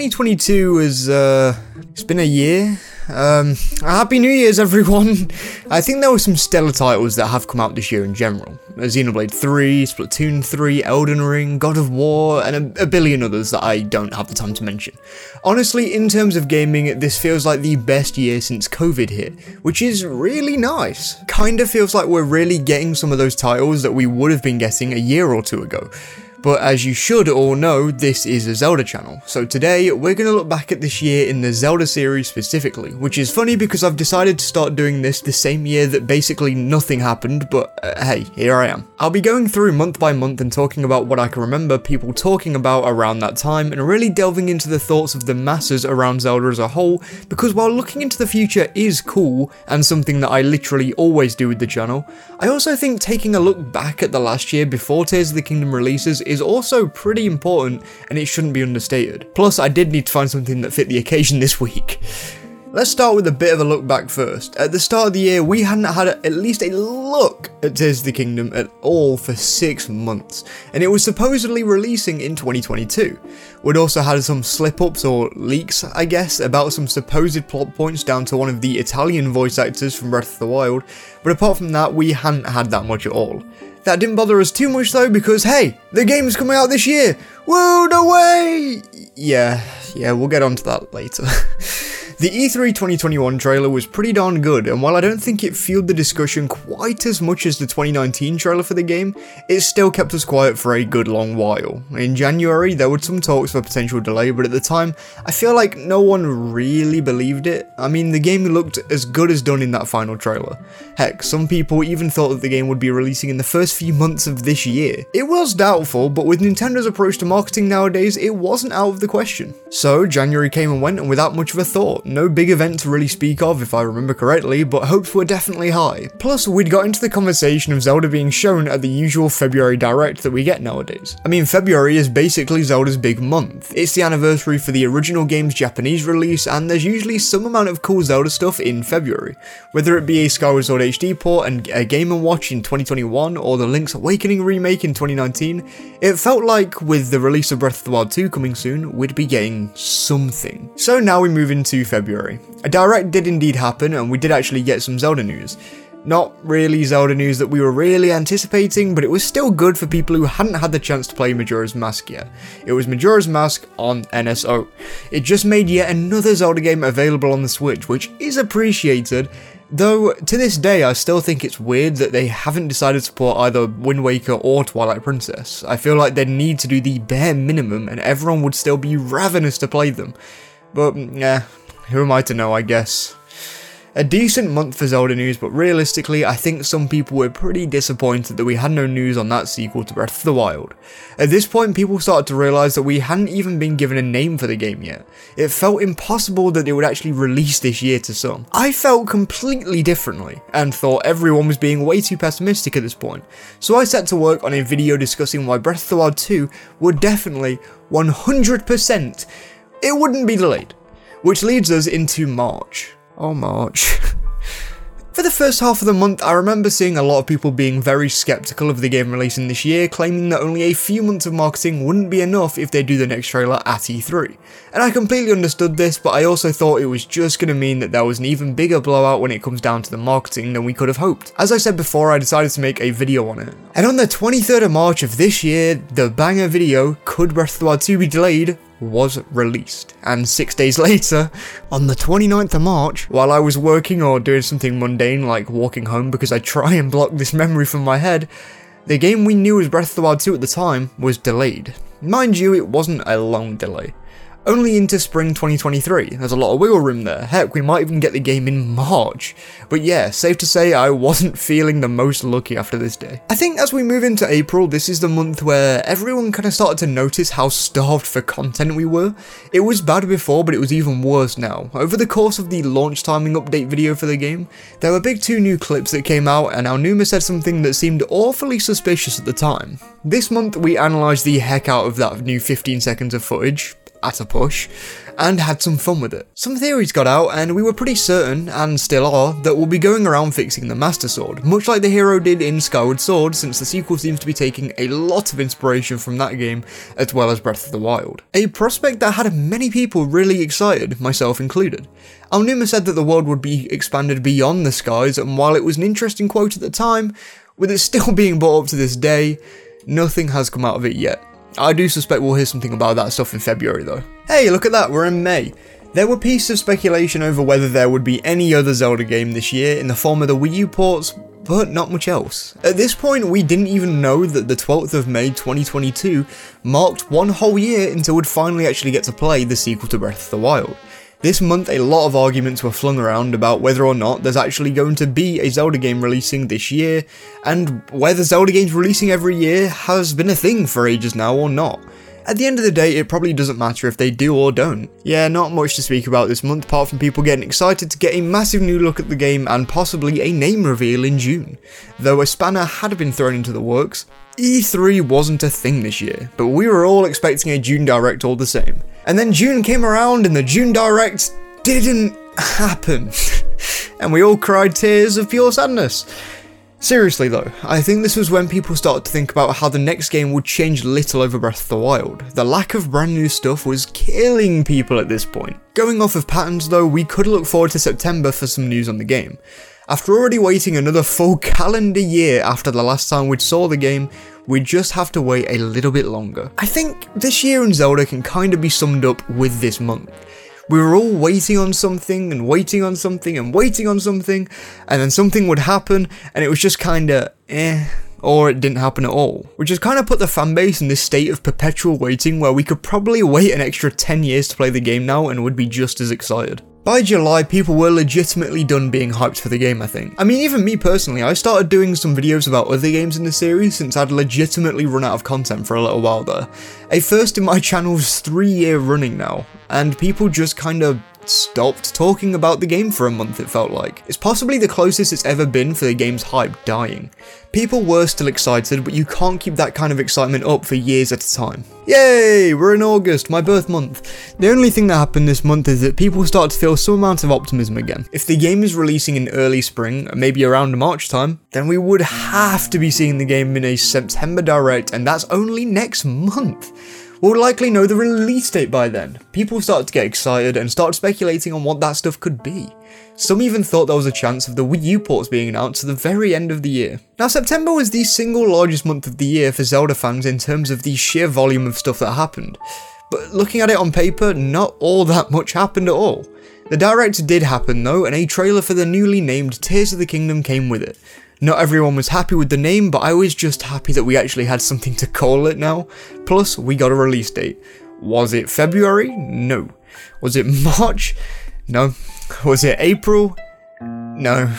2022 has, uh, it's been a year. Um, Happy New Year's, everyone! I think there were some stellar titles that have come out this year in general. Xenoblade 3, Splatoon 3, Elden Ring, God of War, and a, a billion others that I don't have the time to mention. Honestly, in terms of gaming, this feels like the best year since COVID hit, which is really nice. Kinda feels like we're really getting some of those titles that we would have been getting a year or two ago. But as you should all know, this is a Zelda channel, so today we're going to look back at this year in the Zelda series specifically, which is funny because I've decided to start doing this the same year that basically nothing happened, but uh, hey, here I am. I'll be going through month by month and talking about what I can remember people talking about around that time and really delving into the thoughts of the masses around Zelda as a whole, because while looking into the future is cool and something that I literally always do with the channel, I also think taking a look back at the last year before Tears of the Kingdom releases is also pretty important and it shouldn't be understated. Plus, I did need to find something that fit the occasion this week. Let's start with a bit of a look back first. At the start of the year, we hadn't had at least a look at Tears of the Kingdom at all for six months, and it was supposedly releasing in 2022. We'd also had some slip ups or leaks, I guess, about some supposed plot points down to one of the Italian voice actors from Breath of the Wild, but apart from that, we hadn't had that much at all. That didn't bother us too much though, because hey, the game's coming out this year! Woo, no way! Yeah, yeah, we'll get onto that later. The E3 2021 trailer was pretty darn good, and while I don't think it fueled the discussion quite as much as the 2019 trailer for the game, it still kept us quiet for a good long while. In January, there were some talks of a potential delay, but at the time, I feel like no one really believed it. I mean, the game looked as good as done in that final trailer. Heck, some people even thought that the game would be releasing in the first few months of this year. It was doubtful, but with Nintendo's approach to marketing nowadays, it wasn't out of the question. So, January came and went, and without much of a thought, no big event to really speak of if I remember correctly, but hopes were definitely high. Plus, we'd got into the conversation of Zelda being shown at the usual February Direct that we get nowadays. I mean, February is basically Zelda's big month. It's the anniversary for the original game's Japanese release, and there's usually some amount of cool Zelda stuff in February. Whether it be a Skyward Sword HD port and a Game & Watch in 2021, or the Link's Awakening remake in 2019, it felt like with the release of Breath of the Wild 2 coming soon, we'd be getting something. So now we move into February. A direct did indeed happen, and we did actually get some Zelda news. Not really Zelda news that we were really anticipating, but it was still good for people who hadn't had the chance to play Majora's Mask yet. It was Majora's Mask on NSO. It just made yet another Zelda game available on the Switch, which is appreciated, Though, to this day, I still think it's weird that they haven't decided to support either Wind Waker or Twilight Princess. I feel like they need to do the bare minimum and everyone would still be ravenous to play them. But, mm, yeah, who am I to know, I guess. A decent month for Zelda news, but realistically, I think some people were pretty disappointed that we had no news on that sequel to Breath of the Wild. At this point, people started to realise that we hadn't even been given a name for the game yet. It felt impossible that it would actually release this year to some. I felt completely differently, and thought everyone was being way too pessimistic at this point. So I set to work on a video discussing why Breath of the Wild 2 would definitely, 100%, it wouldn't be delayed. Which leads us into March. Oh, March. For the first half of the month, I remember seeing a lot of people being very skeptical of the game releasing this year, claiming that only a few months of marketing wouldn't be enough if they do the next trailer at E3. And I completely understood this, but I also thought it was just going to mean that there was an even bigger blowout when it comes down to the marketing than we could have hoped. As I said before, I decided to make a video on it. And on the 23rd of March of this year, the banger video, Could Breath of the Wild 2 be delayed, was released. And six days later, on the 29th of March, while I was working or doing something mundane like walking home because I try and block this memory from my head, the game we knew as Breath of the Wild 2 at the time was delayed. Mind you, it wasn't a long delay only into spring 2023. There's a lot of wiggle room there. Heck, we might even get the game in March. But yeah, safe to say I wasn't feeling the most lucky after this day. I think as we move into April, this is the month where everyone kind of started to notice how starved for content we were. It was bad before, but it was even worse now. Over the course of the launch timing update video for the game, there were big two new clips that came out and Aonuma said something that seemed awfully suspicious at the time. This month we analysed the heck out of that new 15 seconds of footage, at a push, and had some fun with it. Some theories got out, and we were pretty certain, and still are, that we'll be going around fixing the Master Sword, much like the hero did in Skyward Sword, since the sequel seems to be taking a lot of inspiration from that game, as well as Breath of the Wild. A prospect that had many people really excited, myself included. Aonuma said that the world would be expanded beyond the skies, and while it was an interesting quote at the time, with it still being brought up to this day, nothing has come out of it yet. I do suspect we'll hear something about that stuff in February though. Hey, look at that, we're in May. There were pieces of speculation over whether there would be any other Zelda game this year in the form of the Wii U ports, but not much else. At this point, we didn't even know that the 12th of May 2022 marked one whole year until we'd finally actually get to play the sequel to Breath of the Wild. This month, a lot of arguments were flung around about whether or not there's actually going to be a Zelda game releasing this year, and whether Zelda games releasing every year has been a thing for ages now or not. At the end of the day, it probably doesn't matter if they do or don't. Yeah, not much to speak about this month apart from people getting excited to get a massive new look at the game and possibly a name reveal in June. Though a spanner had been thrown into the works, E3 wasn't a thing this year, but we were all expecting a June Direct all the same. And then June came around and the June Direct didn't happen. and we all cried tears of pure sadness. Seriously though, I think this was when people started to think about how the next game would change little over Breath of the Wild. The lack of brand new stuff was killing people at this point. Going off of patterns though, we could look forward to September for some news on the game. After already waiting another full calendar year after the last time we saw the game, we just have to wait a little bit longer. I think this year in Zelda can kind of be summed up with this month. We were all waiting on something and waiting on something and waiting on something, and then something would happen, and it was just kinda eh, or it didn't happen at all. Which has kind of put the fanbase in this state of perpetual waiting where we could probably wait an extra 10 years to play the game now and would be just as excited. By July, people were legitimately done being hyped for the game, I think. I mean, even me personally, I started doing some videos about other games in the series since I'd legitimately run out of content for a little while there. A first in my channel's three year running now, and people just kind of stopped talking about the game for a month, it felt like. It's possibly the closest it's ever been for the game's hype dying. People were still excited, but you can't keep that kind of excitement up for years at a time. Yay! We're in August, my birth month. The only thing that happened this month is that people start to feel some amount of optimism again. If the game is releasing in early spring, maybe around March time, then we would have to be seeing the game in a September Direct, and that's only next month. We'll likely know the release date by then. People start to get excited and start speculating on what that stuff could be. Some even thought there was a chance of the Wii U ports being announced at the very end of the year. Now September was the single largest month of the year for Zelda fans in terms of the sheer volume of stuff that happened. But looking at it on paper, not all that much happened at all. The direct did happen though, and a trailer for the newly named Tears of the Kingdom came with it. Not everyone was happy with the name, but I was just happy that we actually had something to call it now. Plus, we got a release date. Was it February? No. Was it March? No. Was it April? No.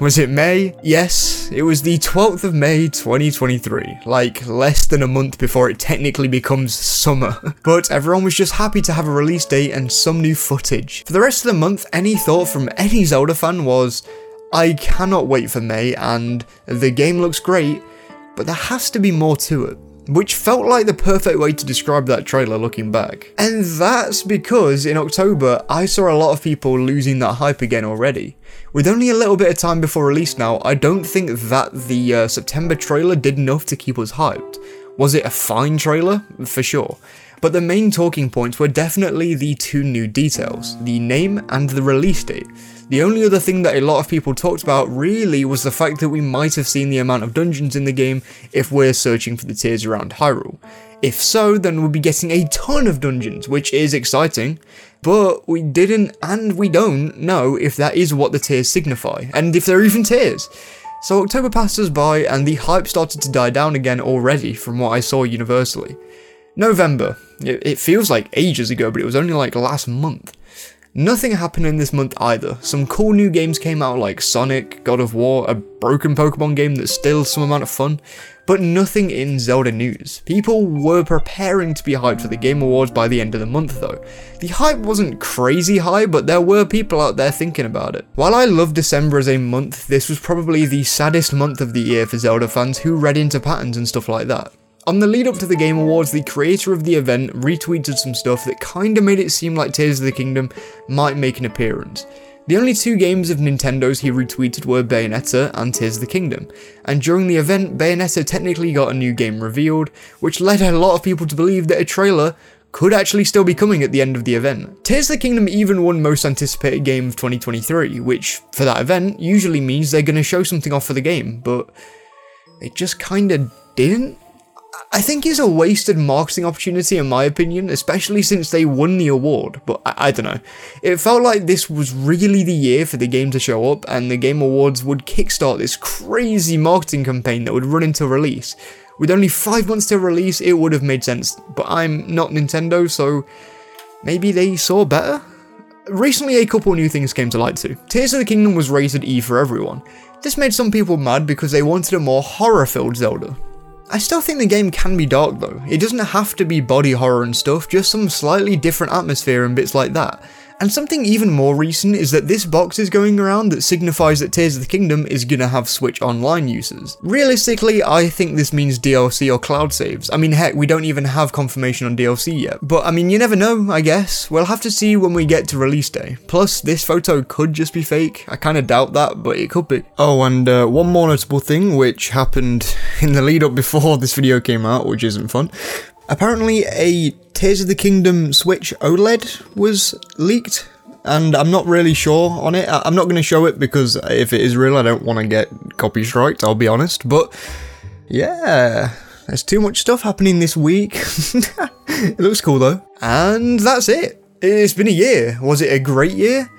Was it May? Yes, it was the 12th of May 2023, like less than a month before it technically becomes summer. But everyone was just happy to have a release date and some new footage. For the rest of the month, any thought from any Zelda fan was, I cannot wait for May, and the game looks great, but there has to be more to it. Which felt like the perfect way to describe that trailer looking back. And that's because in October, I saw a lot of people losing that hype again already. With only a little bit of time before release now, I don't think that the uh, September trailer did enough to keep us hyped. Was it a fine trailer? For sure. But the main talking points were definitely the two new details, the name and the release date. The only other thing that a lot of people talked about really was the fact that we might have seen the amount of dungeons in the game if we're searching for the tears around Hyrule. If so, then we'll be getting a ton of dungeons, which is exciting, but we didn't and we don't know if that is what the tears signify, and if they're even tears. So October passed us by and the hype started to die down again already from what I saw universally. November. It, feels like ages ago, but it was only like last month. Nothing happened in this month either. Some cool new games came out like Sonic, God of War, a broken Pokemon game that's still some amount of fun, but nothing in Zelda news. People were preparing to be hyped for the Game Awards by the end of the month though. The hype wasn't crazy high, but there were people out there thinking about it. While I love December as a month, this was probably the saddest month of the year for Zelda fans who read into patterns and stuff like that. On the lead up to the Game Awards, the creator of the event retweeted some stuff that kinda made it seem like Tears of the Kingdom might make an appearance. The only two games of Nintendo's he retweeted were Bayonetta and Tears of the Kingdom, and during the event, Bayonetta technically got a new game revealed, which led a lot of people to believe that a trailer could actually still be coming at the end of the event. Tears of the Kingdom even won most anticipated game of 2023, which, for that event, usually means they're gonna show something off for the game, but it just kinda didn't? I think it's a wasted marketing opportunity in my opinion, especially since they won the award, but I, I, don't know. It felt like this was really the year for the game to show up and the Game Awards would kickstart this crazy marketing campaign that would run into release. With only 5 months to release, it would have made sense, but I'm not Nintendo, so maybe they saw better? Recently, a couple new things came to light too. Tears of the Kingdom was rated E for everyone. This made some people mad because they wanted a more horror-filled Zelda. I still think the game can be dark though. It doesn't have to be body horror and stuff, just some slightly different atmosphere and bits like that. And something even more recent is that this box is going around that signifies that Tears of the Kingdom is gonna have Switch Online users. Realistically, I think this means DLC or cloud saves. I mean, heck, we don't even have confirmation on DLC yet. But I mean, you never know, I guess. We'll have to see when we get to release day. Plus, this photo could just be fake. I kinda doubt that, but it could be. Oh, and uh, one more notable thing, which happened in the lead up before this video came out, which isn't fun. Apparently, a Tears of the Kingdom Switch OLED was leaked, and I'm not really sure on it. I'm not going to show it because if it is real, I don't want to get copy striked, I'll be honest. But yeah, there's too much stuff happening this week. it looks cool though. And that's it. It's been a year. Was it a great year?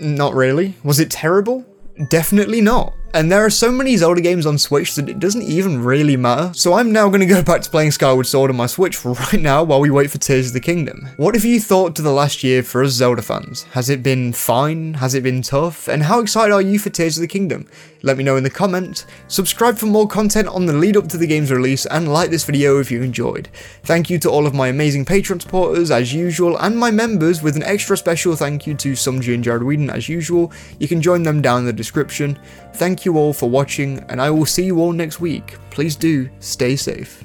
Not really. Was it terrible? Definitely not. And there are so many Zelda games on Switch that it doesn't even really matter. So I'm now going to go back to playing Skyward Sword on my Switch right now while we wait for Tears of the Kingdom. What have you thought to the last year for us Zelda fans? Has it been fine? Has it been tough? And how excited are you for Tears of the Kingdom? Let me know in the comments. Subscribe for more content on the lead up to the game's release and like this video if you enjoyed. Thank you to all of my amazing Patreon supporters as usual and my members with an extra special thank you to Sumji and Jared Whedon as usual. You can join them down in the description. Thank you all for watching, and I will see you all next week. Please do stay safe.